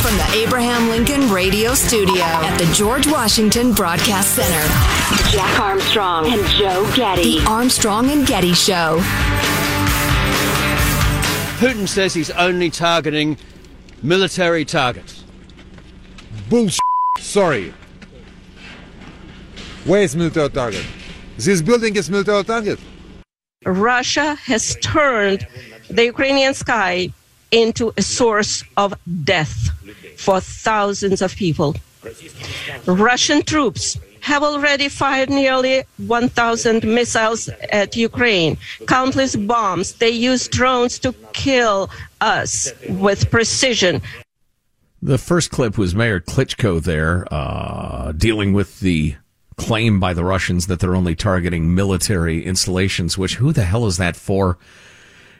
From the Abraham Lincoln Radio Studio at the George Washington Broadcast Center, Jack Armstrong and Joe Getty. The Armstrong and Getty Show. Putin says he's only targeting military targets. Bullshit. Sorry. Where is military target? This building is military target. Russia has turned the Ukrainian sky into a source of death for thousands of people. Russian troops have already fired nearly 1,000 missiles at Ukraine, countless bombs. They use drones to kill us with precision. The first clip was Mayor Klitschko there, uh, dealing with the claim by the Russians that they're only targeting military installations, which who the hell is that for?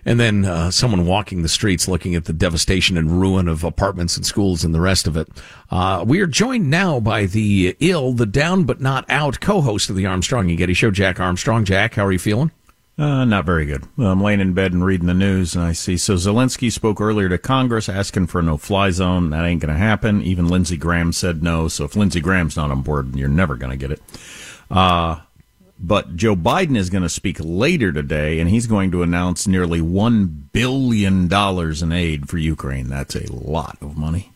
And then uh, someone walking the streets looking at the devastation and ruin of apartments and schools and the rest of it. Uh, we are joined now by the ill, the down but not out co host of the Armstrong and Getty Show, Jack Armstrong. Jack, how are you feeling? Uh, not very good. I'm laying in bed and reading the news, and I see. So Zelensky spoke earlier to Congress asking for a no-fly zone. That ain't going to happen. Even Lindsey Graham said no. So if Lindsey Graham's not on board, you're never going to get it. Uh, but Joe Biden is going to speak later today, and he's going to announce nearly $1 billion in aid for Ukraine. That's a lot of money.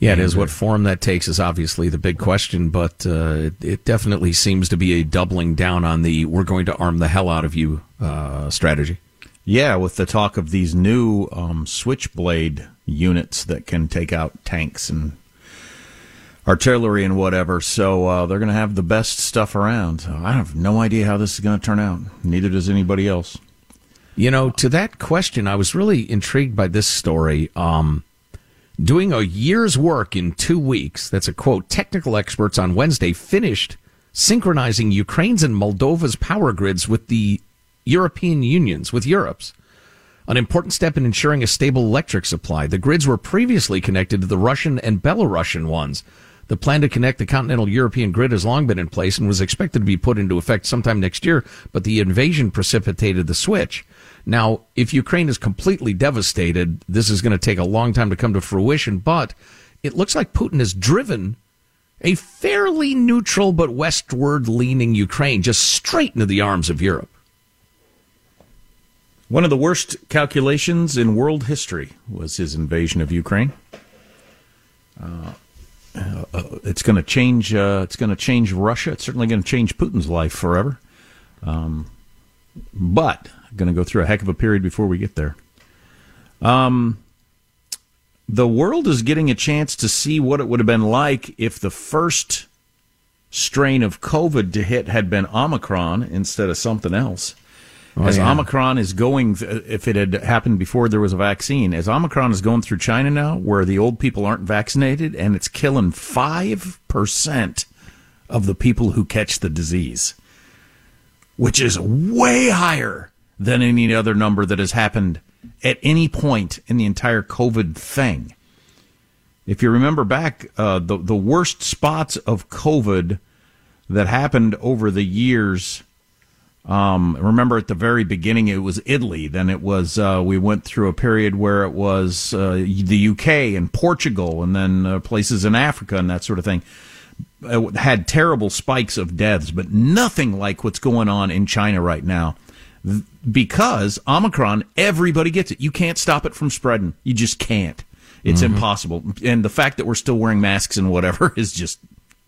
Yeah, it is. What form that takes is obviously the big question, but uh, it, it, definitely seems to be a doubling down on the we're going to arm the hell out of you uh, strategy. Yeah, with the talk of these new um, switchblade units that can take out tanks and artillery and whatever. So uh, they're going to have the best stuff around. I have no idea how this is going to turn out. Neither does anybody else. You know, to that question, I was really intrigued by this story. Um, doing a year's work in two weeks, that's a quote, technical experts on Wednesday finished synchronizing Ukraine's and Moldova's power grids with the European Union's, with Europe's. An important step in ensuring a stable electric supply. The grids were previously connected to the Russian and Belarusian ones. The plan to connect the continental European grid has long been in place and was expected to be put into effect sometime next year, but the invasion precipitated the switch. Now, if Ukraine is completely devastated, this is going to take a long time to come to fruition, but it looks like Putin has driven a fairly neutral but westward leaning Ukraine just straight into the arms of Europe. One of the worst calculations in world history was his invasion of Ukraine. Uh, uh, it's going to change. Uh, it's going to change Russia. It's certainly going to change Putin's life forever. Um, but going to go through a heck of a period before we get there. Um, the world is getting a chance to see what it would have been like if the first strain of COVID to hit had been Omicron instead of something else. Oh, as yeah. Omicron is going, if it had happened before there was a vaccine, as Omicron is going through China now, where the old people aren't vaccinated, and it's killing 5% of the people who catch the disease, which is way higher than any other number that has happened at any point in the entire COVID thing. If you remember back, uh, the the worst spots of COVID that happened over the years. Um, remember at the very beginning it was Italy. Then it was uh, we went through a period where it was uh, the UK and Portugal, and then uh, places in Africa and that sort of thing. It had terrible spikes of deaths, but nothing like what's going on in China right now because Omicron, everybody gets it. You can't stop it from spreading. You just can't. It's mm-hmm. impossible. And the fact that we're still wearing masks and whatever is just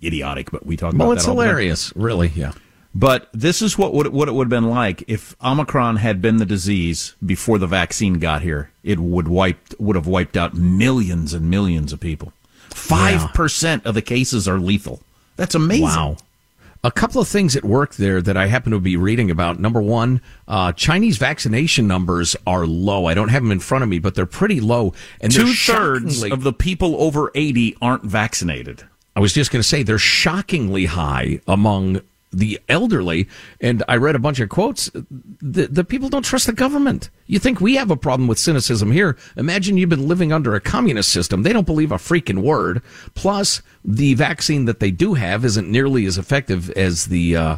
idiotic. But we talk about well, it's hilarious, really. Yeah. But this is what would what it would have been like if Omicron had been the disease before the vaccine got here. It would wiped would have wiped out millions and millions of people. Five yeah. percent of the cases are lethal. That's amazing. Wow. A couple of things at work there that I happen to be reading about. Number one, uh, Chinese vaccination numbers are low. I don't have them in front of me, but they're pretty low. And two thirds of the people over 80 aren't vaccinated. I was just going to say they're shockingly high among the elderly. And I read a bunch of quotes. The, the people don't trust the government. You think we have a problem with cynicism here. Imagine you've been living under a communist system. They don't believe a freaking word. Plus, the vaccine that they do have isn't nearly as effective as the, uh,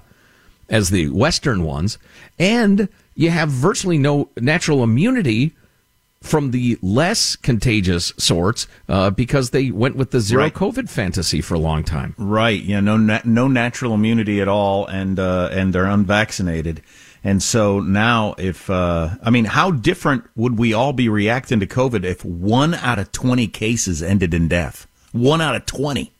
as the Western ones. And you have virtually no natural immunity from the less contagious sorts uh, because they went with the zero right. COVID fantasy for a long time. Right. Yeah. No. Na- no natural immunity at all, and uh, and they're unvaccinated. And so now, if uh, I mean, how different would we all be reacting to COVID if one out of twenty cases ended in death? One out of twenty.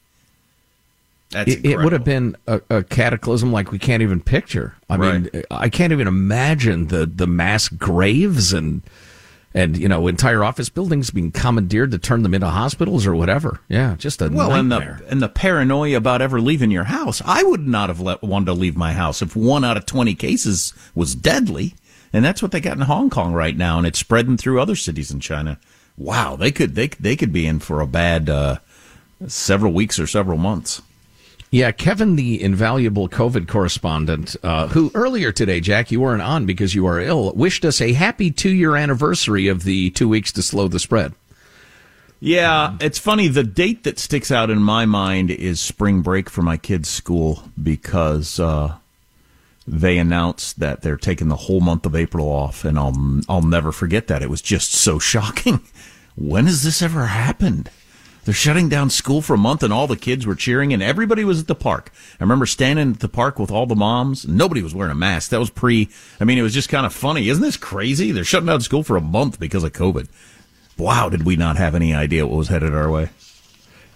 That's it, it would have been a, a, cataclysm like we can't even picture. I right. mean, I can't even imagine the the mass graves and and you know entire office buildings being commandeered to turn them into hospitals or whatever. Yeah, just a well, nightmare. and the and the paranoia about ever leaving your house. I would not have let wanted to leave my house if one out of twenty cases was deadly, and that's what they got in Hong Kong right now, and it's spreading through other cities in China. Wow, they could they they could be in for a bad uh, several weeks or several months. Yeah, Kevin, the invaluable COVID correspondent, uh, who earlier today, Jack, you weren't on because you are ill, wished us a happy two year anniversary of the two weeks to slow the spread. Yeah, it's funny. The date that sticks out in my mind is spring break for my kids' school because uh, they announced that they're taking the whole month of April off, and I'll I'll never forget that. It was just so shocking. When has this ever happened? They're shutting down school for a month, and all the kids were cheering, and everybody was at the park. I remember standing at the park with all the moms. Nobody was wearing a mask. That was pre. I mean, it was just kind of funny. Isn't this crazy? They're shutting down school for a month because of COVID. Wow, did we not have any idea what was headed our way?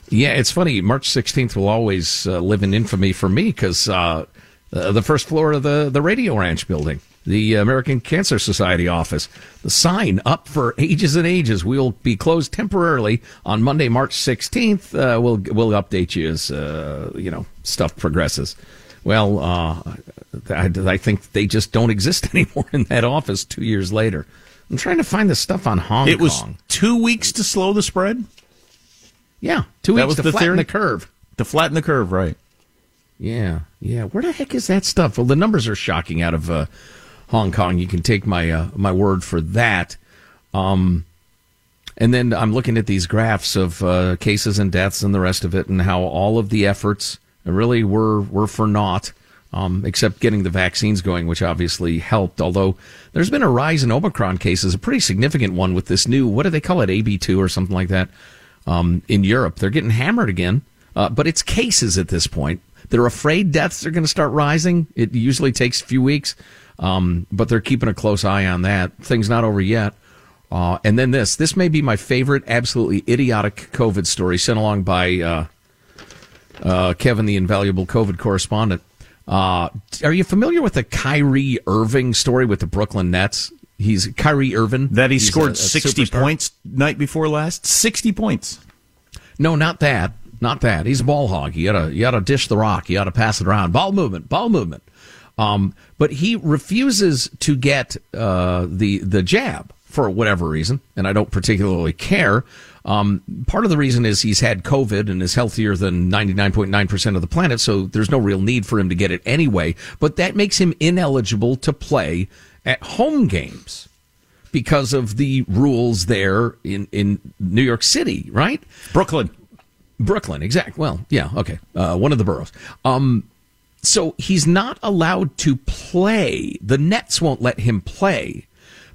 Yeah, it's funny. March 16th will always uh, live in infamy for me because uh, uh, the first floor of the, the Radio Ranch building the American Cancer Society office. The sign up for ages and ages. We'll be closed temporarily on Monday, March 16th. Uh, we'll we'll update you as uh, you know stuff progresses. Well, uh, I, I, think they just don't exist anymore in that office. Two years later, I'm trying to find the stuff on Hong it Kong. It was two weeks to slow the spread. Yeah, two weeks to the flatten theory? the curve. To flatten the curve, right? Yeah, yeah. Where the heck is that stuff? Well, the numbers are shocking out of uh, Hong Kong. You can take my uh, my word for that. Um, and then I'm looking at these graphs of uh, cases and deaths and the rest of it, and how all of the efforts really were were for naught, um, except getting the vaccines going, which obviously helped. Although there's been a rise in Omicron cases, a pretty significant one with this new what do they call it, AB2 or something like that, um, in Europe. They're getting hammered again, uh, but it's cases at this point. They're afraid deaths are going to start rising. It usually takes a few weeks. Um, but they're keeping a close eye on that. Thing's not over yet. Uh, and then this. This may be my favorite, absolutely idiotic COVID story sent along by uh, Uh, Kevin, the invaluable COVID correspondent. Uh, are you familiar with the Kyrie Irving story with the Brooklyn Nets? He's Kyrie Irving. That he He's scored a- a 60 superstar. points night before last? 60 points. No, not that. Not that. He's a ball hog. You gotta, you gotta dish the rock. You gotta pass it around. Ball movement, ball movement. Um, but he refuses to get uh, the the jab for whatever reason, and I don't particularly care. Um, part of the reason is he's had COVID and is healthier than 99.9% of the planet, so there's no real need for him to get it anyway. But that makes him ineligible to play at home games because of the rules there in, in New York City, right? Brooklyn. Brooklyn, exact. Well, yeah, okay. Uh, one of the boroughs. Um, so he's not allowed to play. The Nets won't let him play,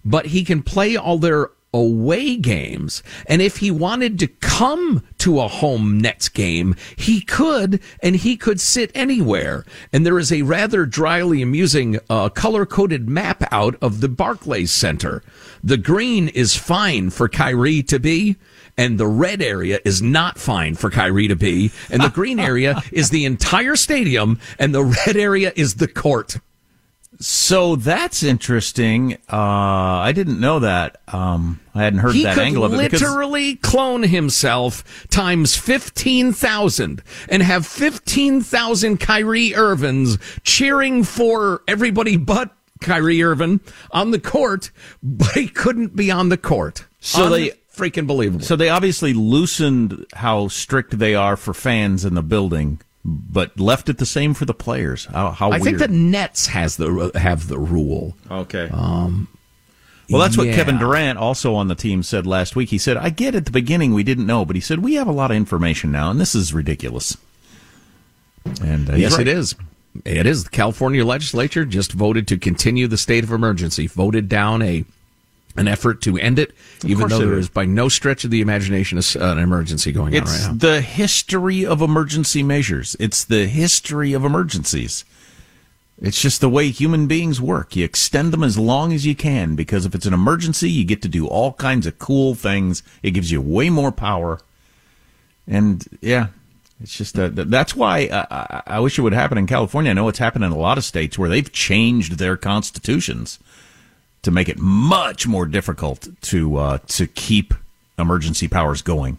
but he can play all their away games. And if he wanted to come to a home Nets game, he could, and he could sit anywhere. And there is a rather dryly amusing uh, color coded map out of the Barclays Center. The green is fine for Kyrie to be. And the red area is not fine for Kyrie to be. And the green area is the entire stadium. And the red area is the court. So that's interesting. Uh, I didn't know that. Um, I hadn't heard he that angle of it. because- literally clone himself times 15,000 and have 15,000 Kyrie Irvings cheering for everybody but Kyrie Irving on the court, but he couldn't be on the court. So they- freaking believable. So they obviously loosened how strict they are for fans in the building, but left it the same for the players. How, how I weird. think the Nets has the have the rule. Okay. Um, Well, that's what yeah. Kevin Durant, also on the team, said last week. He said, I get at the beginning we didn't know, but he said, we have a lot of information now, and this is ridiculous. And uh, yes, right. it is. It is. The California legislature just voted to continue the state of emergency, voted down a an effort to end it, even though there is. is by no stretch of the imagination an emergency going on It's right now. the history of emergency measures. It's the history of emergencies. It's just the way human beings work. You extend them as long as you can because if it's an emergency, you get to do all kinds of cool things. It gives you way more power. And yeah, it's just that that's why uh, I, I wish it would happen in California. I know it's happened in a lot of states where they've changed their constitutions to make it much more difficult to uh, to keep emergency powers going.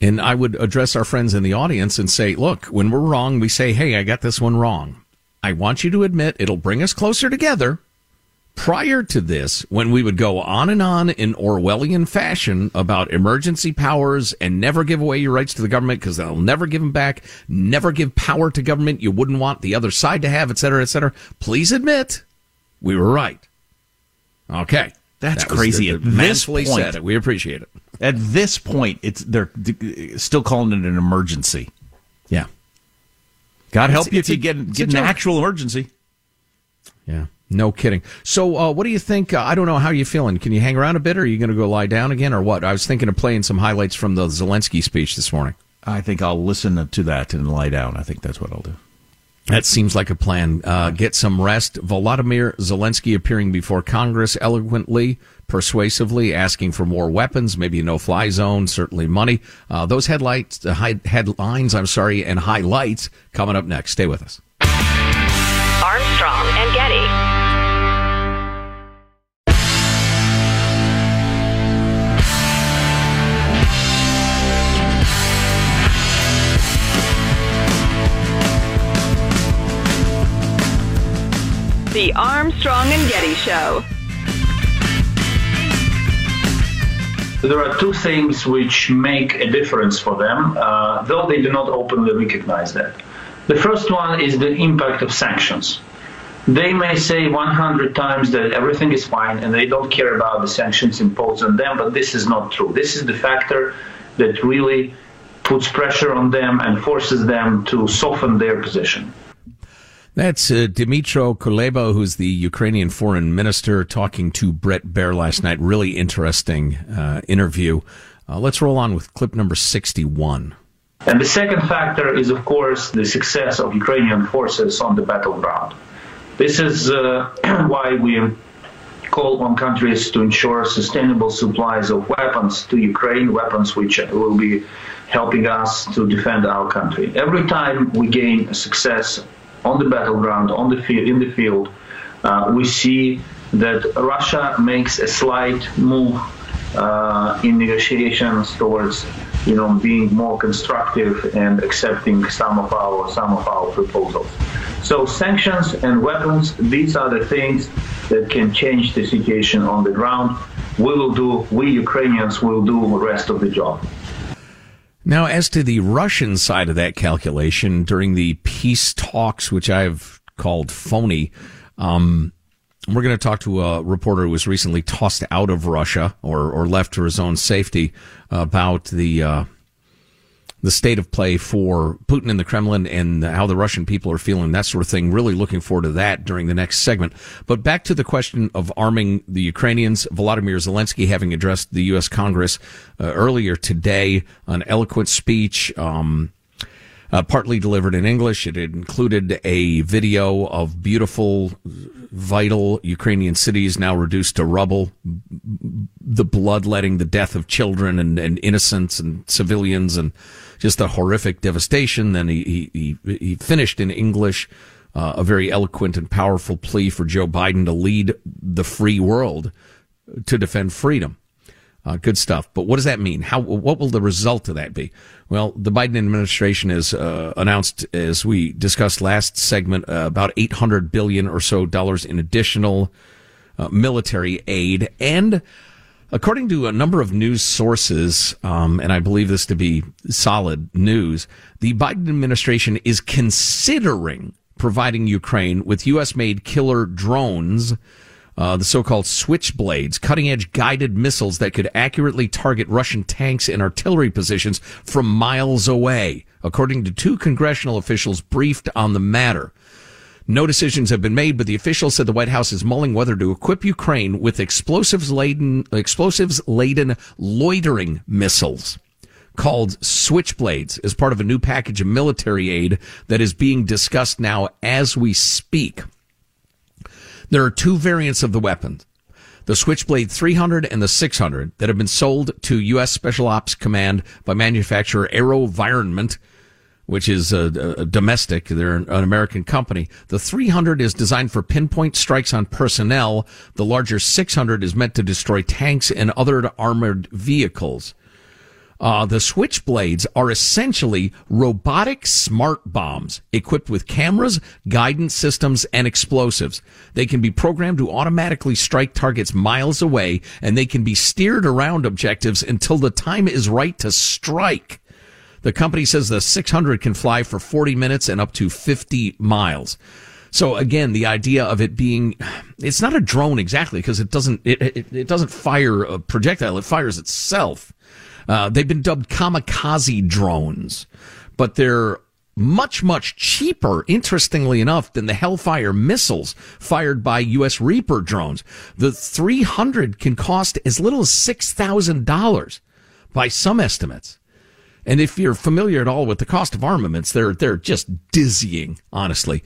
And I would address our friends in the audience and say, look, when we're wrong, we say, hey, I got this one wrong. I want you to admit it'll bring us closer together. Prior to this, when we would go on and on in Orwellian fashion about emergency powers and never give away your rights to the government because they'll never give them back, never give power to government you wouldn't want the other side to have, et cetera, et cetera. Please admit we were right. Okay. That's That crazy. the- At the this point-. We appreciate it. At this point, it's they're d- still calling it an emergency. Yeah. God It's- help you it's if you get get an joke. actual emergency. Yeah, no kidding. So, uh, what do you think? Uh, I don't know how you feeling. Can you hang around a bit, or are you going to go lie down again, or what? I was thinking of playing some highlights from the Zelensky speech this morning. I think I'll listen to that and lie down. I think that's what I'll do. That seems like a plan. Uh, get some rest. Volodymyr Zelensky appearing before Congress eloquently, persuasively, asking for more weapons, maybe a no-fly zone, certainly money. Uh, those headlights, uh, hi- headlines, I'm sorry, and highlights coming up next. Stay with us. Armstrong and Getty. The Armstrong and Getty Show. There are two things which make a difference for them, uh, though they do not openly recognize that. The first one is the impact of sanctions. They may say 100 times that everything is fine and they don't care about the sanctions imposed on them, but this is not true. This is the factor that really puts pressure on them and forces them to soften their position. That's uh, Dmytro Kuleba, who's the Ukrainian foreign minister, talking to Bret Baier last night. Really interesting uh, interview. Uh, let's roll on with clip number 61. And the second factor is, of course, the success of Ukrainian forces on the battleground. This is uh, why we call on countries to ensure sustainable supplies of weapons to Ukraine, weapons which will be helping us to defend our country. Every time we gain success on the battleground, on the field, in the field, uh, we see that Russia makes a slight move uh, in negotiations towards, you know, being more constructive and accepting some of our some of our proposals. So sanctions and weapons, these are the things that can change the situation on the ground. We will do, we Ukrainians will do the rest of the job. Now, as to the Russian side of that calculation, during the peace talks, which I've called phony, um, we're going to talk to a reporter who was recently tossed out of Russia or, or left to his own safety about the uh, the state of play for Putin in the Kremlin and how the Russian people are feeling, that sort of thing. Really looking forward to that during the next segment. But back to the question of arming the Ukrainians. Volodymyr Zelensky having addressed the U.S. Congress uh, earlier today, an eloquent speech. Um, uh, partly delivered in English. It included a video of beautiful, vital Ukrainian cities now reduced to rubble, the bloodletting, the death of children and, and innocents and civilians, and just a horrific devastation. Then he he he finished in English. Uh, a very eloquent and powerful plea for Joe Biden to lead the free world to defend freedom. Uh, good stuff. But what does that mean? How? What will the result of that be? Well, the Biden administration has uh, announced, as we discussed last segment, uh, about 800 billion or so dollars in additional uh, military aid, and according to a number of news sources, um, and I believe this to be solid news, the Biden administration is considering providing Ukraine with U.S.-made killer drones uh, the so-called switchblades, cutting-edge guided missiles that could accurately target Russian tanks and artillery positions from miles away, according to two congressional officials briefed on the matter. No decisions have been made, but the officials said the White House is mulling whether to equip Ukraine with explosives laden, explosives laden loitering missiles called Switchblades as part of a new package of military aid that is being discussed now as we speak. There are two variants of the weapon. The Switchblade 300 and the 600 that have been sold to U.S. Special Ops Command by manufacturer AeroVironment, which is a, a domestic. They're an, an American company. The 300 is designed for pinpoint strikes on personnel. The larger 600 is meant to destroy tanks and other armored vehicles. Uh, the switchblades are essentially robotic smart bombs equipped with cameras, guidance systems, and explosives. They can be programmed to automatically strike targets miles away, and they can be steered around objectives until the time is right to strike. The company says the 600 can fly for 40 minutes and up to 50 miles. So again, the idea of it being, it's not a drone exactly because it doesn't, it, it, it doesn't fire a projectile. It fires itself. Uh, they've been dubbed kamikaze drones, but they're much, much cheaper, interestingly enough, than the Hellfire missiles fired by U.S. Reaper drones. The 300 can cost as little as $6,000 by some estimates. And if you're familiar at all with the cost of armaments, they're, they're just dizzying, honestly.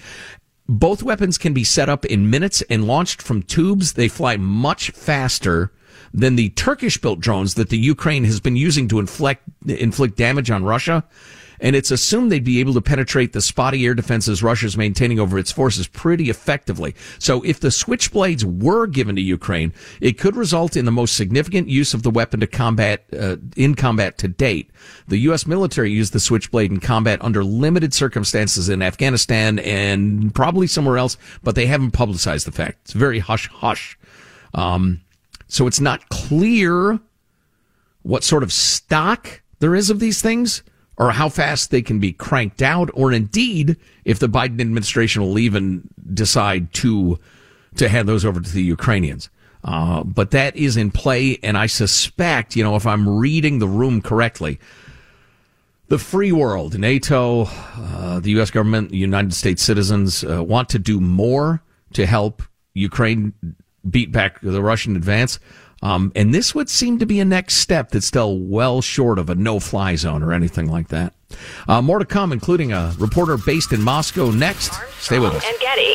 Both weapons can be set up in minutes and launched from tubes. They fly much faster than the Turkish built drones that the Ukraine has been using to inflict, inflict damage on Russia. And it's assumed they'd be able to penetrate the spotty air defenses Russia's maintaining over its forces pretty effectively. So if the switchblades were given to Ukraine, it could result in the most significant use of the weapon to combat, uh, in combat to date. The U.S. military used the switchblade in combat under limited circumstances in Afghanistan and probably somewhere else, but they haven't publicized the fact. It's very hush hush. Um, so it's not clear what sort of stock there is of these things or how fast they can be cranked out or indeed if the Biden administration will even decide to to hand those over to the Ukrainians. Uh, but that is in play, and I suspect, you know, if I'm reading the room correctly, the free world, NATO, uh, the U.S. government, United States citizens uh, want to do more to help Ukraine beat back the Russian advance. Um, and this would seem to be a next step that's still well short of a no-fly zone or anything like that. Uh, more to come, including a reporter based in Moscow next. Stay with us. And Getty.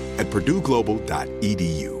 at purdueglobal.edu.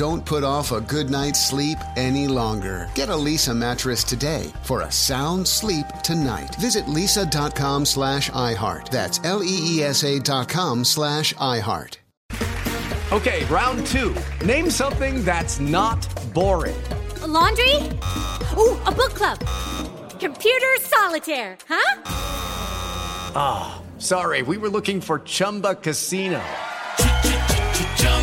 Don't put off a good night's sleep any longer. Get a Leesa mattress today for a sound sleep tonight. Visit leesa.com slash iHeart. That's L-E-E-S-A dot com slash iHeart. Okay, round two. Name something that's not boring. A laundry? Ooh, a book club. Computer solitaire, huh? Ah, oh, sorry, we were looking for Chumba Casino.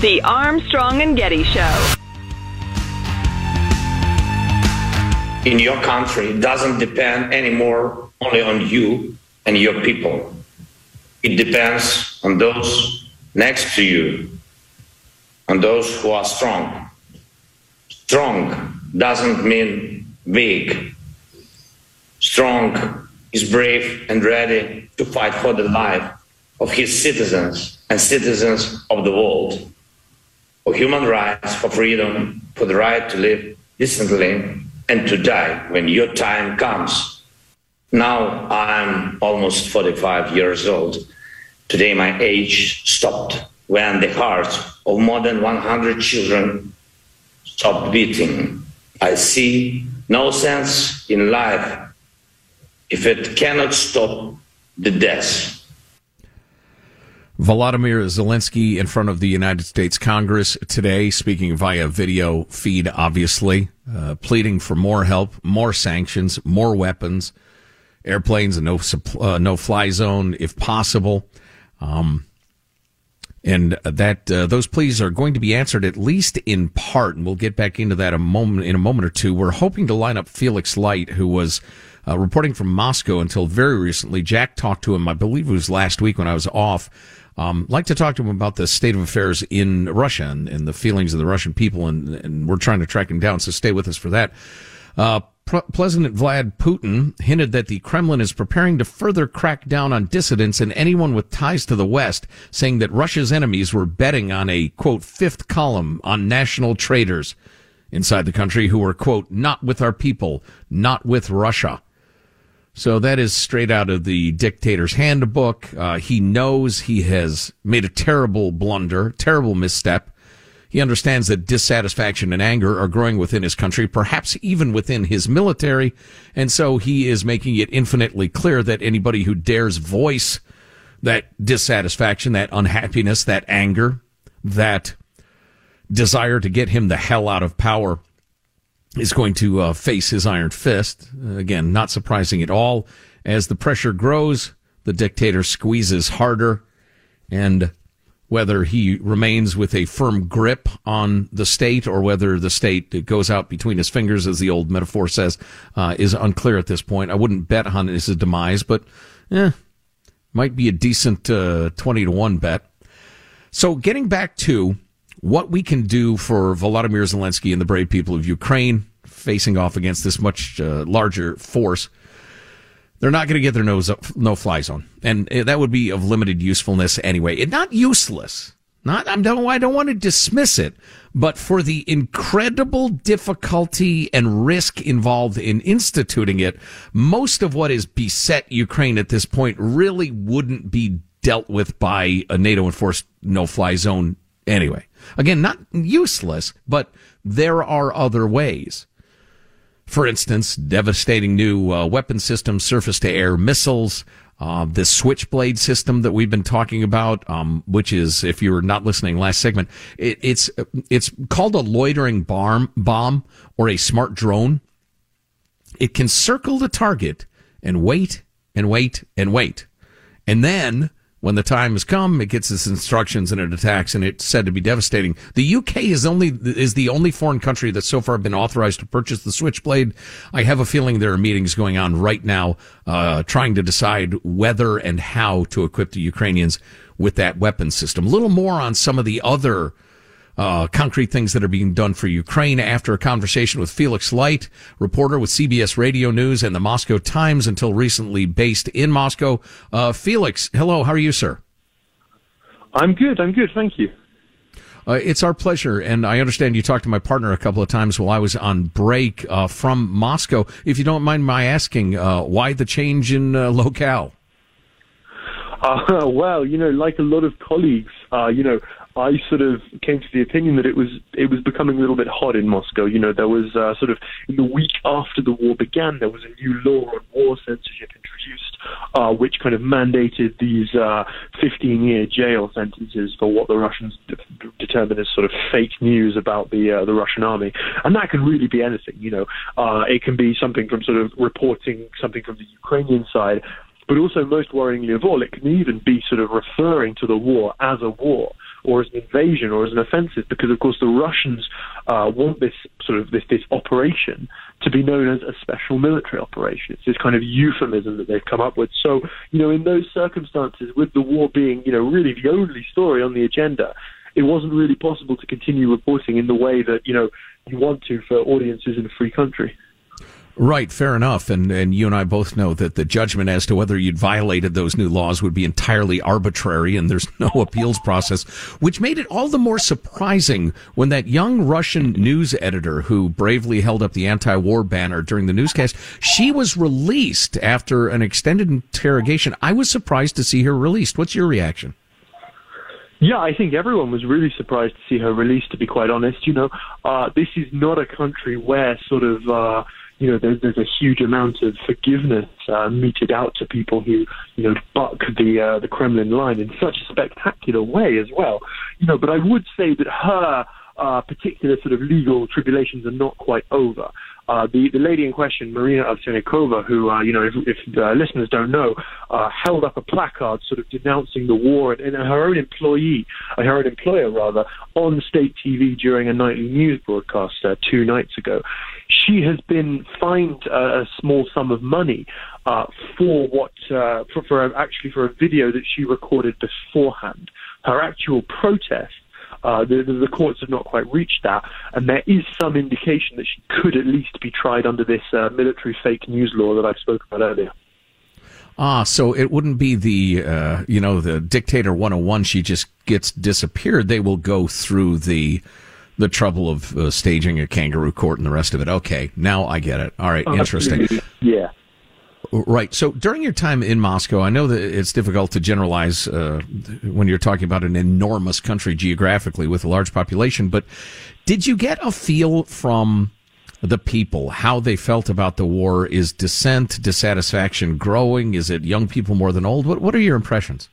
The Armstrong and Getty Show. In your country it doesn't depend anymore only on you and your people. It depends on those next to you, on those who are strong. Strong doesn't mean big. Strong is brave and ready to fight for the life of his citizens and citizens of the world for human rights, for freedom, for the right to live decently and to die when your time comes. Now I'm almost 45 years old. Today my age stopped when the hearts of more than 100 children stopped beating. I see no sense in life if it cannot stop the death. Volodymyr Zelensky in front of the United States Congress today, speaking via video feed, obviously, uh, pleading for more help, more sanctions, more weapons, airplanes, a no uh, no fly zone if possible. Um, and that uh, those pleas are going to be answered at least in part. And we'll get back into that a moment in a moment or two. We're hoping to line up Felix Light, who was uh, reporting from Moscow until very recently. Jack talked to him, I believe it was last week when I was off. Um, like to talk to him about the state of affairs in Russia and, and the feelings of the Russian people, and, and, we're trying to track him down. So stay with us for that. Uh, President Vlad Putin hinted that the Kremlin is preparing to further crack down on dissidents and anyone with ties to the West, saying that Russia's enemies were betting on a, quote, fifth column on national traitors inside the country who were, quote, not with our people, not with Russia. So that is straight out of the dictator's handbook. Uh, he knows he has made a terrible blunder, terrible misstep he understands that dissatisfaction and anger are growing within his country, perhaps even within his military. And so he is making it infinitely clear that anybody who dares voice that dissatisfaction, that unhappiness, that anger, that desire to get him the hell out of power is going to uh, face his iron fist. Again, not surprising at all. As the pressure grows, the dictator squeezes harder and whether he remains with a firm grip on the state or whether the state goes out between his fingers, as the old metaphor says, uh, is unclear at this point. I wouldn't bet on his demise, but eh, might be a decent uh, 20 to 1 bet. So getting back to what we can do for Volodymyr Zelensky and the brave people of Ukraine facing off against this much uh, larger force – they're not going to get their nose up, no fly zone, and eh, that would be of limited usefulness anyway. It not useless. Not I don't I don't want to dismiss it, but for the incredible difficulty and risk involved in instituting it, most of what is beset Ukraine at this point really wouldn't be dealt with by a NATO enforced no fly zone anyway. Again, not useless, but there are other ways. For instance, devastating new uh, weapon systems, surface to air missiles, uh, the switchblade system that we've been talking about, um, which is, if you were not listening last segment, it, it's it's called a loitering bomb, bomb or a smart drone. It can circle the target and wait and wait and wait, and then when the time has come, it gets its instructions and it attacks, and it's said to be devastating. The UK is only is the only foreign country that's so far been authorized to purchase the Switchblade. I have a feeling there are meetings going on right now, uh, trying to decide whether and how to equip the Ukrainians with that weapon system. A little more on some of the other uh, concrete things that are being done for Ukraine after a conversation with Felix Light, reporter with CBS Radio News and the Moscow Times until recently based in Moscow. Uh, Felix, hello, how are you, sir? I'm good, I'm good, thank you. Uh, it's our pleasure, and I understand you talked to my partner a couple of times while I was on break uh, from Moscow. If you don't mind my asking, uh, why the change in uh, locale? Uh, well, you know, like a lot of colleagues, uh, you know, I sort of came to the opinion that it was it was becoming a little bit hot in Moscow. You know, there was uh, sort of in the week after the war began, there was a new law on war censorship introduced, uh, which kind of mandated these 15-year uh, jail sentences for what the Russians de- determined as sort of fake news about the uh, the Russian army, and that can really be anything. You know, uh, it can be something from sort of reporting something from the Ukrainian side but also most worryingly of all, it can even be sort of referring to the war as a war or as an invasion or as an offensive, because of course the Russians uh, want this sort of this this operation to be known as a special military operation. It's this kind of euphemism that they've come up with. So you know, in those circumstances, with the war being you know really the only story on the agenda, it wasn't really possible to continue reporting in the way that you know you want to for audiences in a free country. Right, fair enough. And and you and I both know that the judgment as to whether you'd violated those new laws would be entirely arbitrary and there's no appeals process, which made it all the more surprising when that young Russian news editor who bravely held up the anti-war banner during the newscast, she was released after an extended interrogation. I was surprised to see her released. What's your reaction? Yeah, I think everyone was really surprised to see her released, to be quite honest. You know, uh, this is not a country where sort of, uh, you know, there's, there's a huge amount of forgiveness uh, meted out to people who, you know, buck the uh, the Kremlin line in such a spectacular way as well. You know, but I would say that her uh, particular sort of legal tribulations are not quite over. Uh, the, the lady in question, Marina Ovsyannikova, who, uh, you know, if, if listeners don't know, uh, held up a placard sort of denouncing the war and, and her own employee, uh, her own employer rather, on state TV during a nightly news broadcast uh, two nights ago. She has been fined a small sum of money uh, for what, uh, for, for actually for a video that she recorded beforehand. Her actual protest uh, the, the, courts have not quite reached that, and there is some indication that she could at least be tried under this uh, military fake news law that I spoke about earlier. Ah, so it wouldn't be the uh, you know the dictator 101. She just gets disappeared. They will go through the the trouble of uh, staging a kangaroo court and the rest of it. Okay, now I get it. All right, interesting. Yeah. Right. So during your time in Moscow, I know that it's difficult to generalize uh, when you're talking about an enormous country geographically with a large population, but did you get a feel from the people, how they felt about the war? Is dissent, dissatisfaction growing? Is it young people more than old? What, what are your impressions?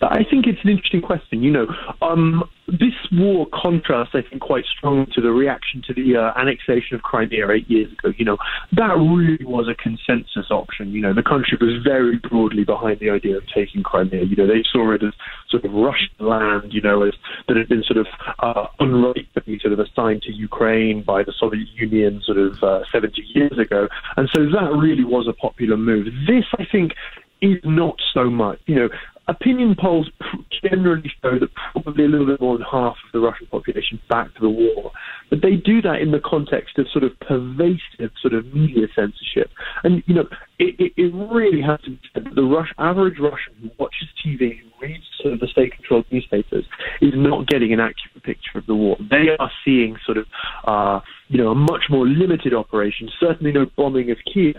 I think it's an interesting question. You know, um, this war contrasts, I think, quite strongly to the reaction to the uh, annexation of Crimea eight years ago. You know, that really was a consensus option. You know, the country was very broadly behind the idea of taking Crimea. You know, they saw it as sort of Russian land. You know, as that had been sort of uh, unrightfully sort of assigned to Ukraine by the Soviet Union sort of uh, 70 years ago, and so that really was a popular move. This, I think, is not so much. You know, opinion polls generally show that probably a little bit more than half of the Russian population backed the war. But they do that in the context of sort of pervasive sort of media censorship. And, you know, it, it, really has to be said that the average Russian who watches TV, who reads sort of the state-controlled newspapers, is not getting an accurate picture of the war. They are seeing sort of, uh, you know, a much more limited operation, certainly no bombing of Kiev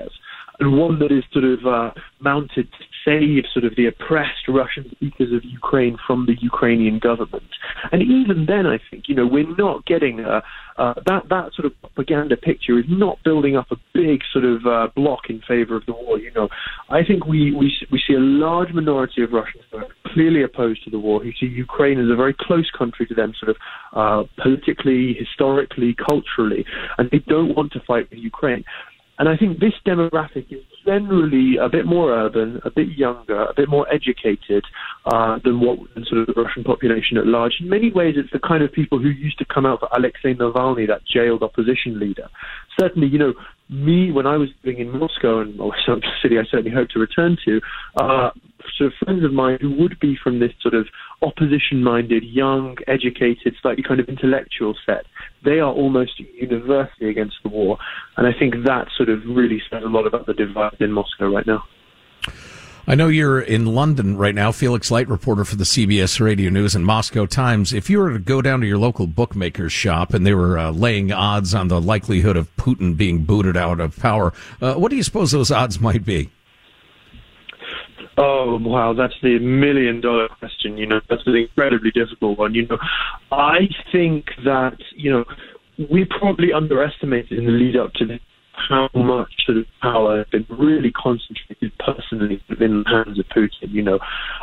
and one that is sort of uh, mounted save sort of the oppressed Russian speakers of Ukraine from the Ukrainian government. And even then, I think you know we're not getting a, uh, that that sort of propaganda picture is not building up a big sort of uh, block in favor of the war. You know, I think we we we see a large minority of Russians who are clearly opposed to the war, who see Ukraine as a very close country to them, sort of uh, politically, historically, culturally, and they don't want to fight with Ukraine. And I think this demographic is generally a bit more urban, a bit younger, a bit more educated uh, than what than sort of the Russian population at large. In many ways, it's the kind of people who used to come out for Alexei Navalny, that jailed opposition leader. Certainly, you know, me when I was living in Moscow and or some city I certainly hope to return to, uh, of friends of mine who would be from this sort of opposition-minded, young, educated, slightly kind of intellectual set, they are almost universally against the war, and I think that sort of really says a lot about the divide in Moscow right now. I know you're in London right now, Felix Light, reporter for the CBS Radio News and Moscow Times. If you were to go down to your local bookmaker's shop and they were uh, laying odds on the likelihood of Putin being booted out of power, uh, what do you suppose those odds might be? Oh wow, that's the million dollar question. You know, that's an incredibly difficult one. You know, I think that you know we probably underestimated in the lead up to this how much sort of power has been really concentrated personally within the hands of Putin. You know,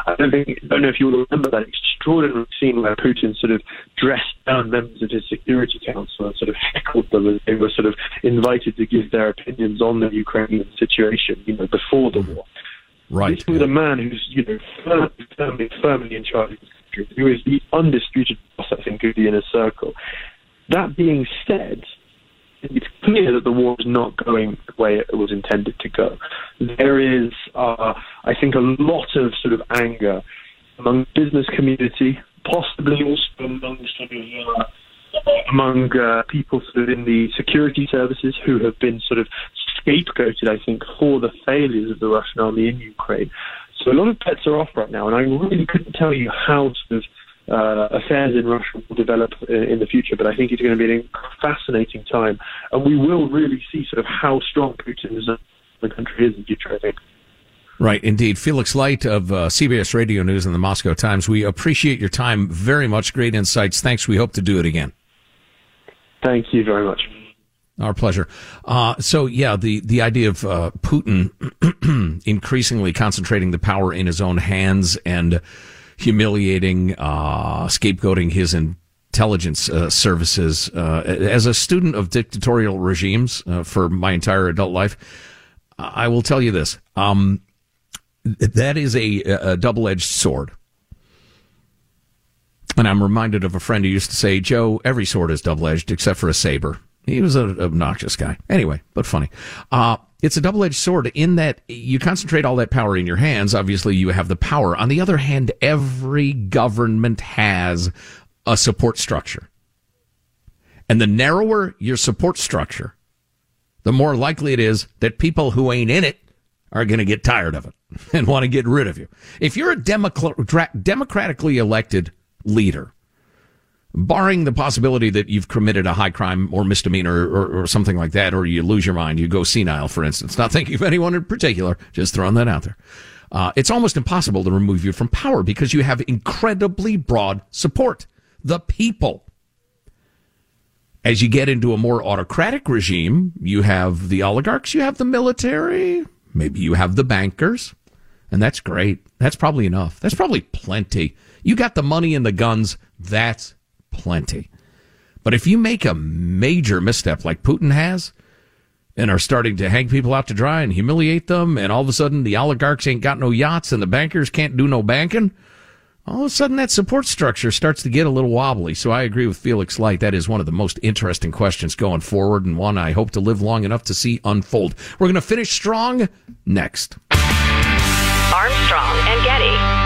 I don't think I don't know if you will remember that extraordinary scene where Putin sort of dressed down members of his Security Council and sort of heckled them as they were sort of invited to give their opinions on the Ukrainian situation. You know, before the war. Right. This was a man who's, you know, firmly, firmly, firmly in charge of his country, who is the undisputed boss, I think, of the inner circle. That being said, it's clear that the war is not going the way it was intended to go. There is, uh, I think, a lot of sort of anger among the business community, possibly also among sort of uh, among uh, people sort of in the security services who have been sort of scapegoated, I think, for the failures of the Russian army in Ukraine. So a lot of bets are off right now, and I really couldn't tell you how sort of uh, affairs in Russia will develop in, in the future. But I think it's going to be a fascinating time, and we will really see sort of how strong Putin's the country is in future. I think. Right, indeed. Felix Light of uh, CBS Radio News and the Moscow Times. We appreciate your time very much. Great insights. Thanks. We hope to do it again. Thank you very much. Our pleasure. Uh, so yeah, the, the idea of uh, Putin increasingly concentrating the power in his own hands and humiliating, uh, scapegoating his intelligence uh, services. Uh, as a student of dictatorial regimes uh, for my entire adult life, I will tell you this: um, that is a, a double-edged sword. And I'm reminded of a friend who used to say, "Joe, every sword is double-edged except for a saber." He was an obnoxious guy. Anyway, but funny. Uh, it's a double edged sword in that you concentrate all that power in your hands. Obviously, you have the power. On the other hand, every government has a support structure. And the narrower your support structure, the more likely it is that people who ain't in it are going to get tired of it and want to get rid of you. If you're a democratically elected leader, barring the possibility that you've committed a high crime or misdemeanor or, or, something like that, or you lose your mind, you go senile, for instance. Not thinking of anyone in particular, just throwing that out there. Uh, it's almost impossible to remove you from power because you have incredibly broad support. The people. As you get into a more autocratic regime, you have the oligarchs, you have the military, maybe you have the bankers, and that's great. That's probably enough. That's probably plenty. You got the money and the guns. That's plenty. But if you make a major misstep like Putin has, and are starting to hang people out to dry and humiliate them, and all of a sudden the oligarchs ain't got no yachts and the bankers can't do no banking, all of a sudden that support structure starts to get a little wobbly. So I agree with Felix Light. That is one of the most interesting questions going forward, and one I hope to live long enough to see unfold. We're going to finish strong next. Armstrong and Getty.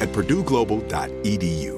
at purdueglobal.edu.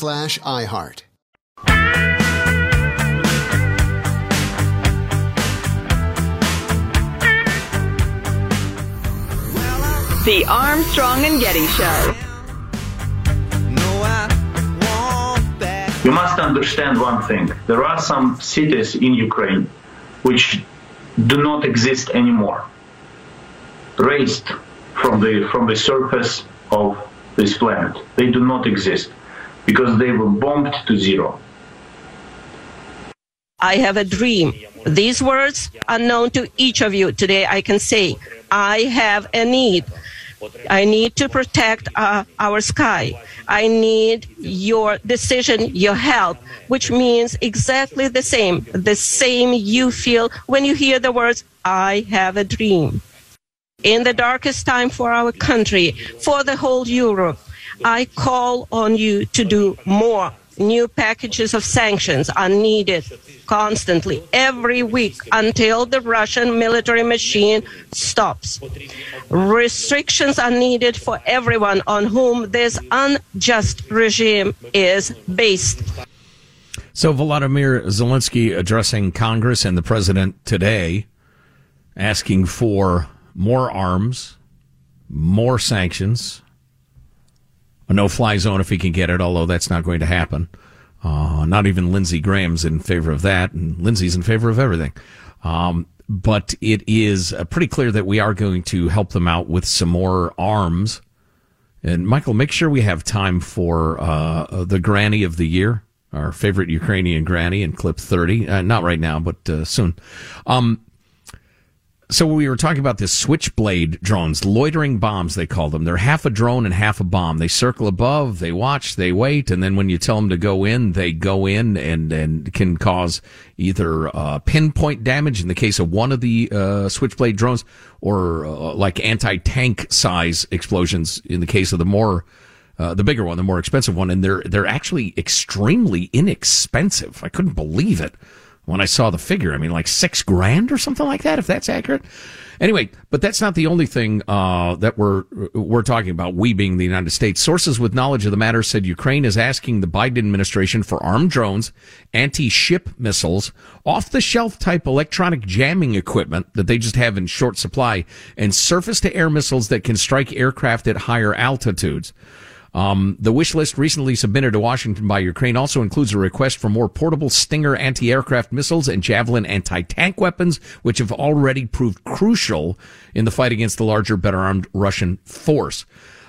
slash iHeart. The Armstrong and Getty Show. You must understand one thing. There are some cities in Ukraine which do not exist anymore, raised from the, from the surface of this planet. They do not exist because they were bombed to zero. I have a dream. These words are known to each of you. Today I can say, I have a need. I need to protect uh, our sky. I need your decision, your help, which means exactly the same, the same you feel when you hear the words, I have a dream. In the darkest time for our country, for the whole Europe, I call on you to do more. New packages of sanctions are needed constantly every week until the Russian military machine stops. Restrictions are needed for everyone on whom this unjust regime is based. So Volodymyr Zelensky addressing Congress and the president today, asking for more arms, more sanctions, a no-fly zone if he can get it, although that's not going to happen. Uh, not even Lindsey Graham's in favor of that, and Lindsey's in favor of everything. Um, but it is uh, pretty clear that we are going to help them out with some more arms. And Michael, make sure we have time for uh, the granny of the year, our favorite Ukrainian granny in clip 30. Uh, not right now, but uh, soon. Um, so we were talking about this switchblade drones, loitering bombs, they call them. They're half a drone and half a bomb. They circle above, they watch, they wait, and then when you tell them to go in, they go in and, and can cause either uh, pinpoint damage in the case of one of the uh, switchblade drones or uh, like anti-tank size explosions in the case of the more uh, the bigger one, the more expensive one, and they're they're actually extremely inexpensive. I couldn't believe it when I saw the figure. I mean, like six grand or something like that, if that's accurate. Anyway, but that's not the only thing uh, that we're we're talking about. We being the United States. Sources with knowledge of the matter said Ukraine is asking the Biden administration for armed drones, anti-ship missiles, off-the-shelf type electronic jamming equipment that they just have in short supply, and surface-to-air missiles that can strike aircraft at higher altitudes. Um, the wish list recently submitted to Washington by Ukraine also includes a request for more portable Stinger anti-aircraft missiles and Javelin anti-tank weapons, which have already proved crucial in the fight against the larger, better armed Russian force.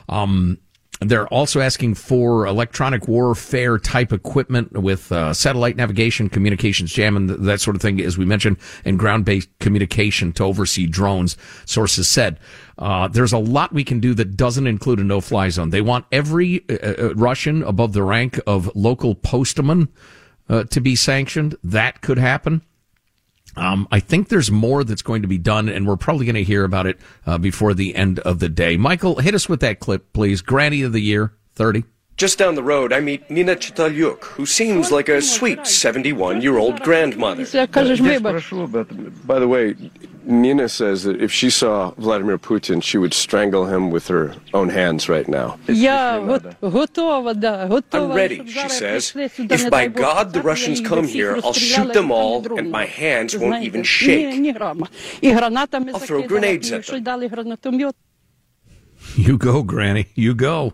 Um, they're also asking for electronic warfare type equipment with uh, satellite navigation, communications jam, jamming, that sort of thing, as we mentioned, and ground based communication to oversee drones, sources said. Uh, there's a lot we can do that doesn't include a no fly zone. They want every uh, uh, Russian above the rank of local postman uh, to be sanctioned. That could happen. Um, I think there's more that's going to be done, and we're probably going to hear about it uh, before the end of the day. Michael, hit us with that clip, please. Granny of the Year, 30. Just down the road, I meet Nina Chitalyuk, who seems like a sweet 71 year old grandmother. By the way, Nina says that if she saw Vladimir Putin, she would strangle him with her own hands right now. I'm ready, she says. If by God the Russians come here, I'll shoot them all, and my hands won't even shake. I'll throw grenades at them. You go, Granny. You go.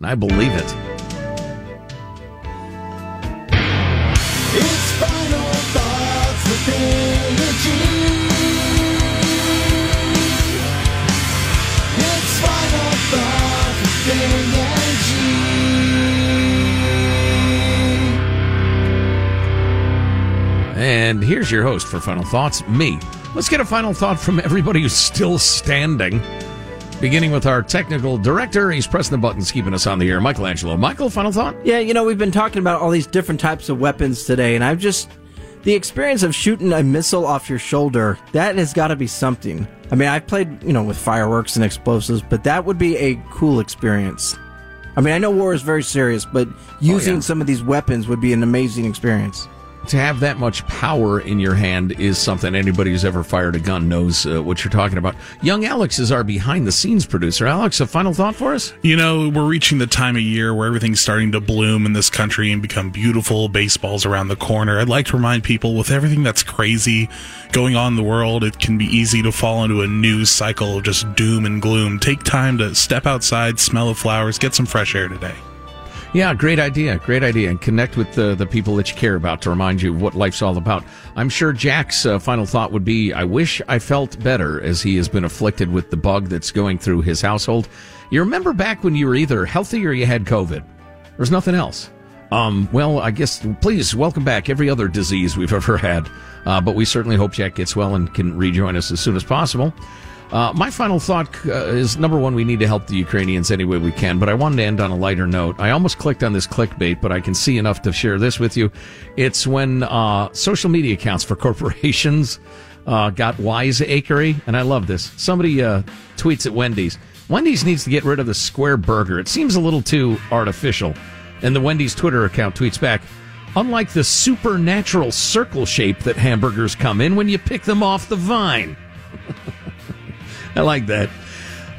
And I believe it. It's final thoughts with G. It's final thoughts with G. And here's your host for Final Thoughts, me. Let's get a final thought from everybody who's still standing. Beginning with our technical director, he's pressing the buttons, keeping us on the air. Michelangelo. Michael, final thought? Yeah, you know, we've been talking about all these different types of weapons today, and I've just. The experience of shooting a missile off your shoulder, that has got to be something. I mean, I've played, you know, with fireworks and explosives, but that would be a cool experience. I mean, I know war is very serious, but oh, using yeah. some of these weapons would be an amazing experience. To have that much power in your hand is something anybody who's ever fired a gun knows uh, what you're talking about. Young Alex is our behind the scenes producer. Alex, a final thought for us? You know, we're reaching the time of year where everything's starting to bloom in this country and become beautiful. Baseball's around the corner. I'd like to remind people with everything that's crazy going on in the world, it can be easy to fall into a news cycle of just doom and gloom. Take time to step outside, smell the flowers, get some fresh air today. Yeah, great idea. Great idea. And connect with the, the people that you care about to remind you of what life's all about. I'm sure Jack's uh, final thought would be I wish I felt better as he has been afflicted with the bug that's going through his household. You remember back when you were either healthy or you had COVID? There's nothing else. Um, well, I guess, please welcome back every other disease we've ever had. Uh, but we certainly hope Jack gets well and can rejoin us as soon as possible. Uh, my final thought uh, is number one, we need to help the Ukrainians any way we can, but I wanted to end on a lighter note. I almost clicked on this clickbait, but I can see enough to share this with you. It's when uh, social media accounts for corporations uh, got wiseacre, and I love this. Somebody uh, tweets at Wendy's. Wendy's needs to get rid of the square burger. It seems a little too artificial. And the Wendy's Twitter account tweets back, unlike the supernatural circle shape that hamburgers come in when you pick them off the vine. I like that.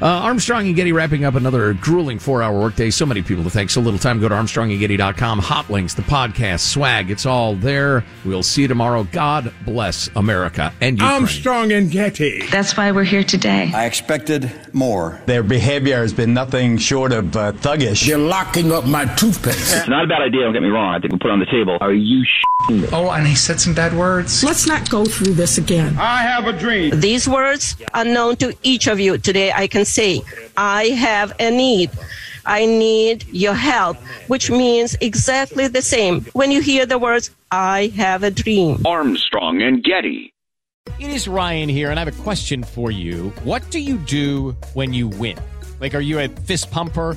Uh, Armstrong and Getty wrapping up another grueling four hour workday. So many people to thank. So little time. Go to ArmstrongandGetty.com. Hot links, the podcast, swag. It's all there. We'll see you tomorrow. God bless America and Ukraine. Armstrong and Getty. That's why we're here today. I expected more. Their behavior has been nothing short of uh, thuggish. You're locking up my toothpaste. it's not a bad idea, don't get me wrong. I think we'll put it on the table. Are you sh**ing Oh, and he said some bad words. Let's not go through this again. I have a dream. These words are known to each of you. Today I can say, I have a need. I need your help, which means exactly the same when you hear the words, I have a dream. Armstrong and Getty. It is Ryan here, and I have a question for you. What do you do when you win? Like, are you a fist pumper?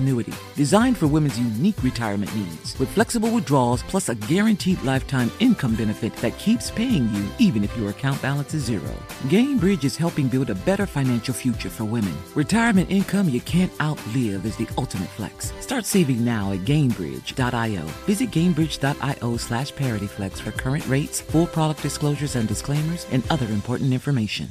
annuity, designed for women's unique retirement needs, with flexible withdrawals plus a guaranteed lifetime income benefit that keeps paying you even if your account balance is zero. Gainbridge is helping build a better financial future for women. Retirement income you can't outlive is the ultimate flex. Start saving now at Gainbridge.io. Visit Gainbridge.io slash ParityFlex for current rates, full product disclosures and disclaimers, and other important information.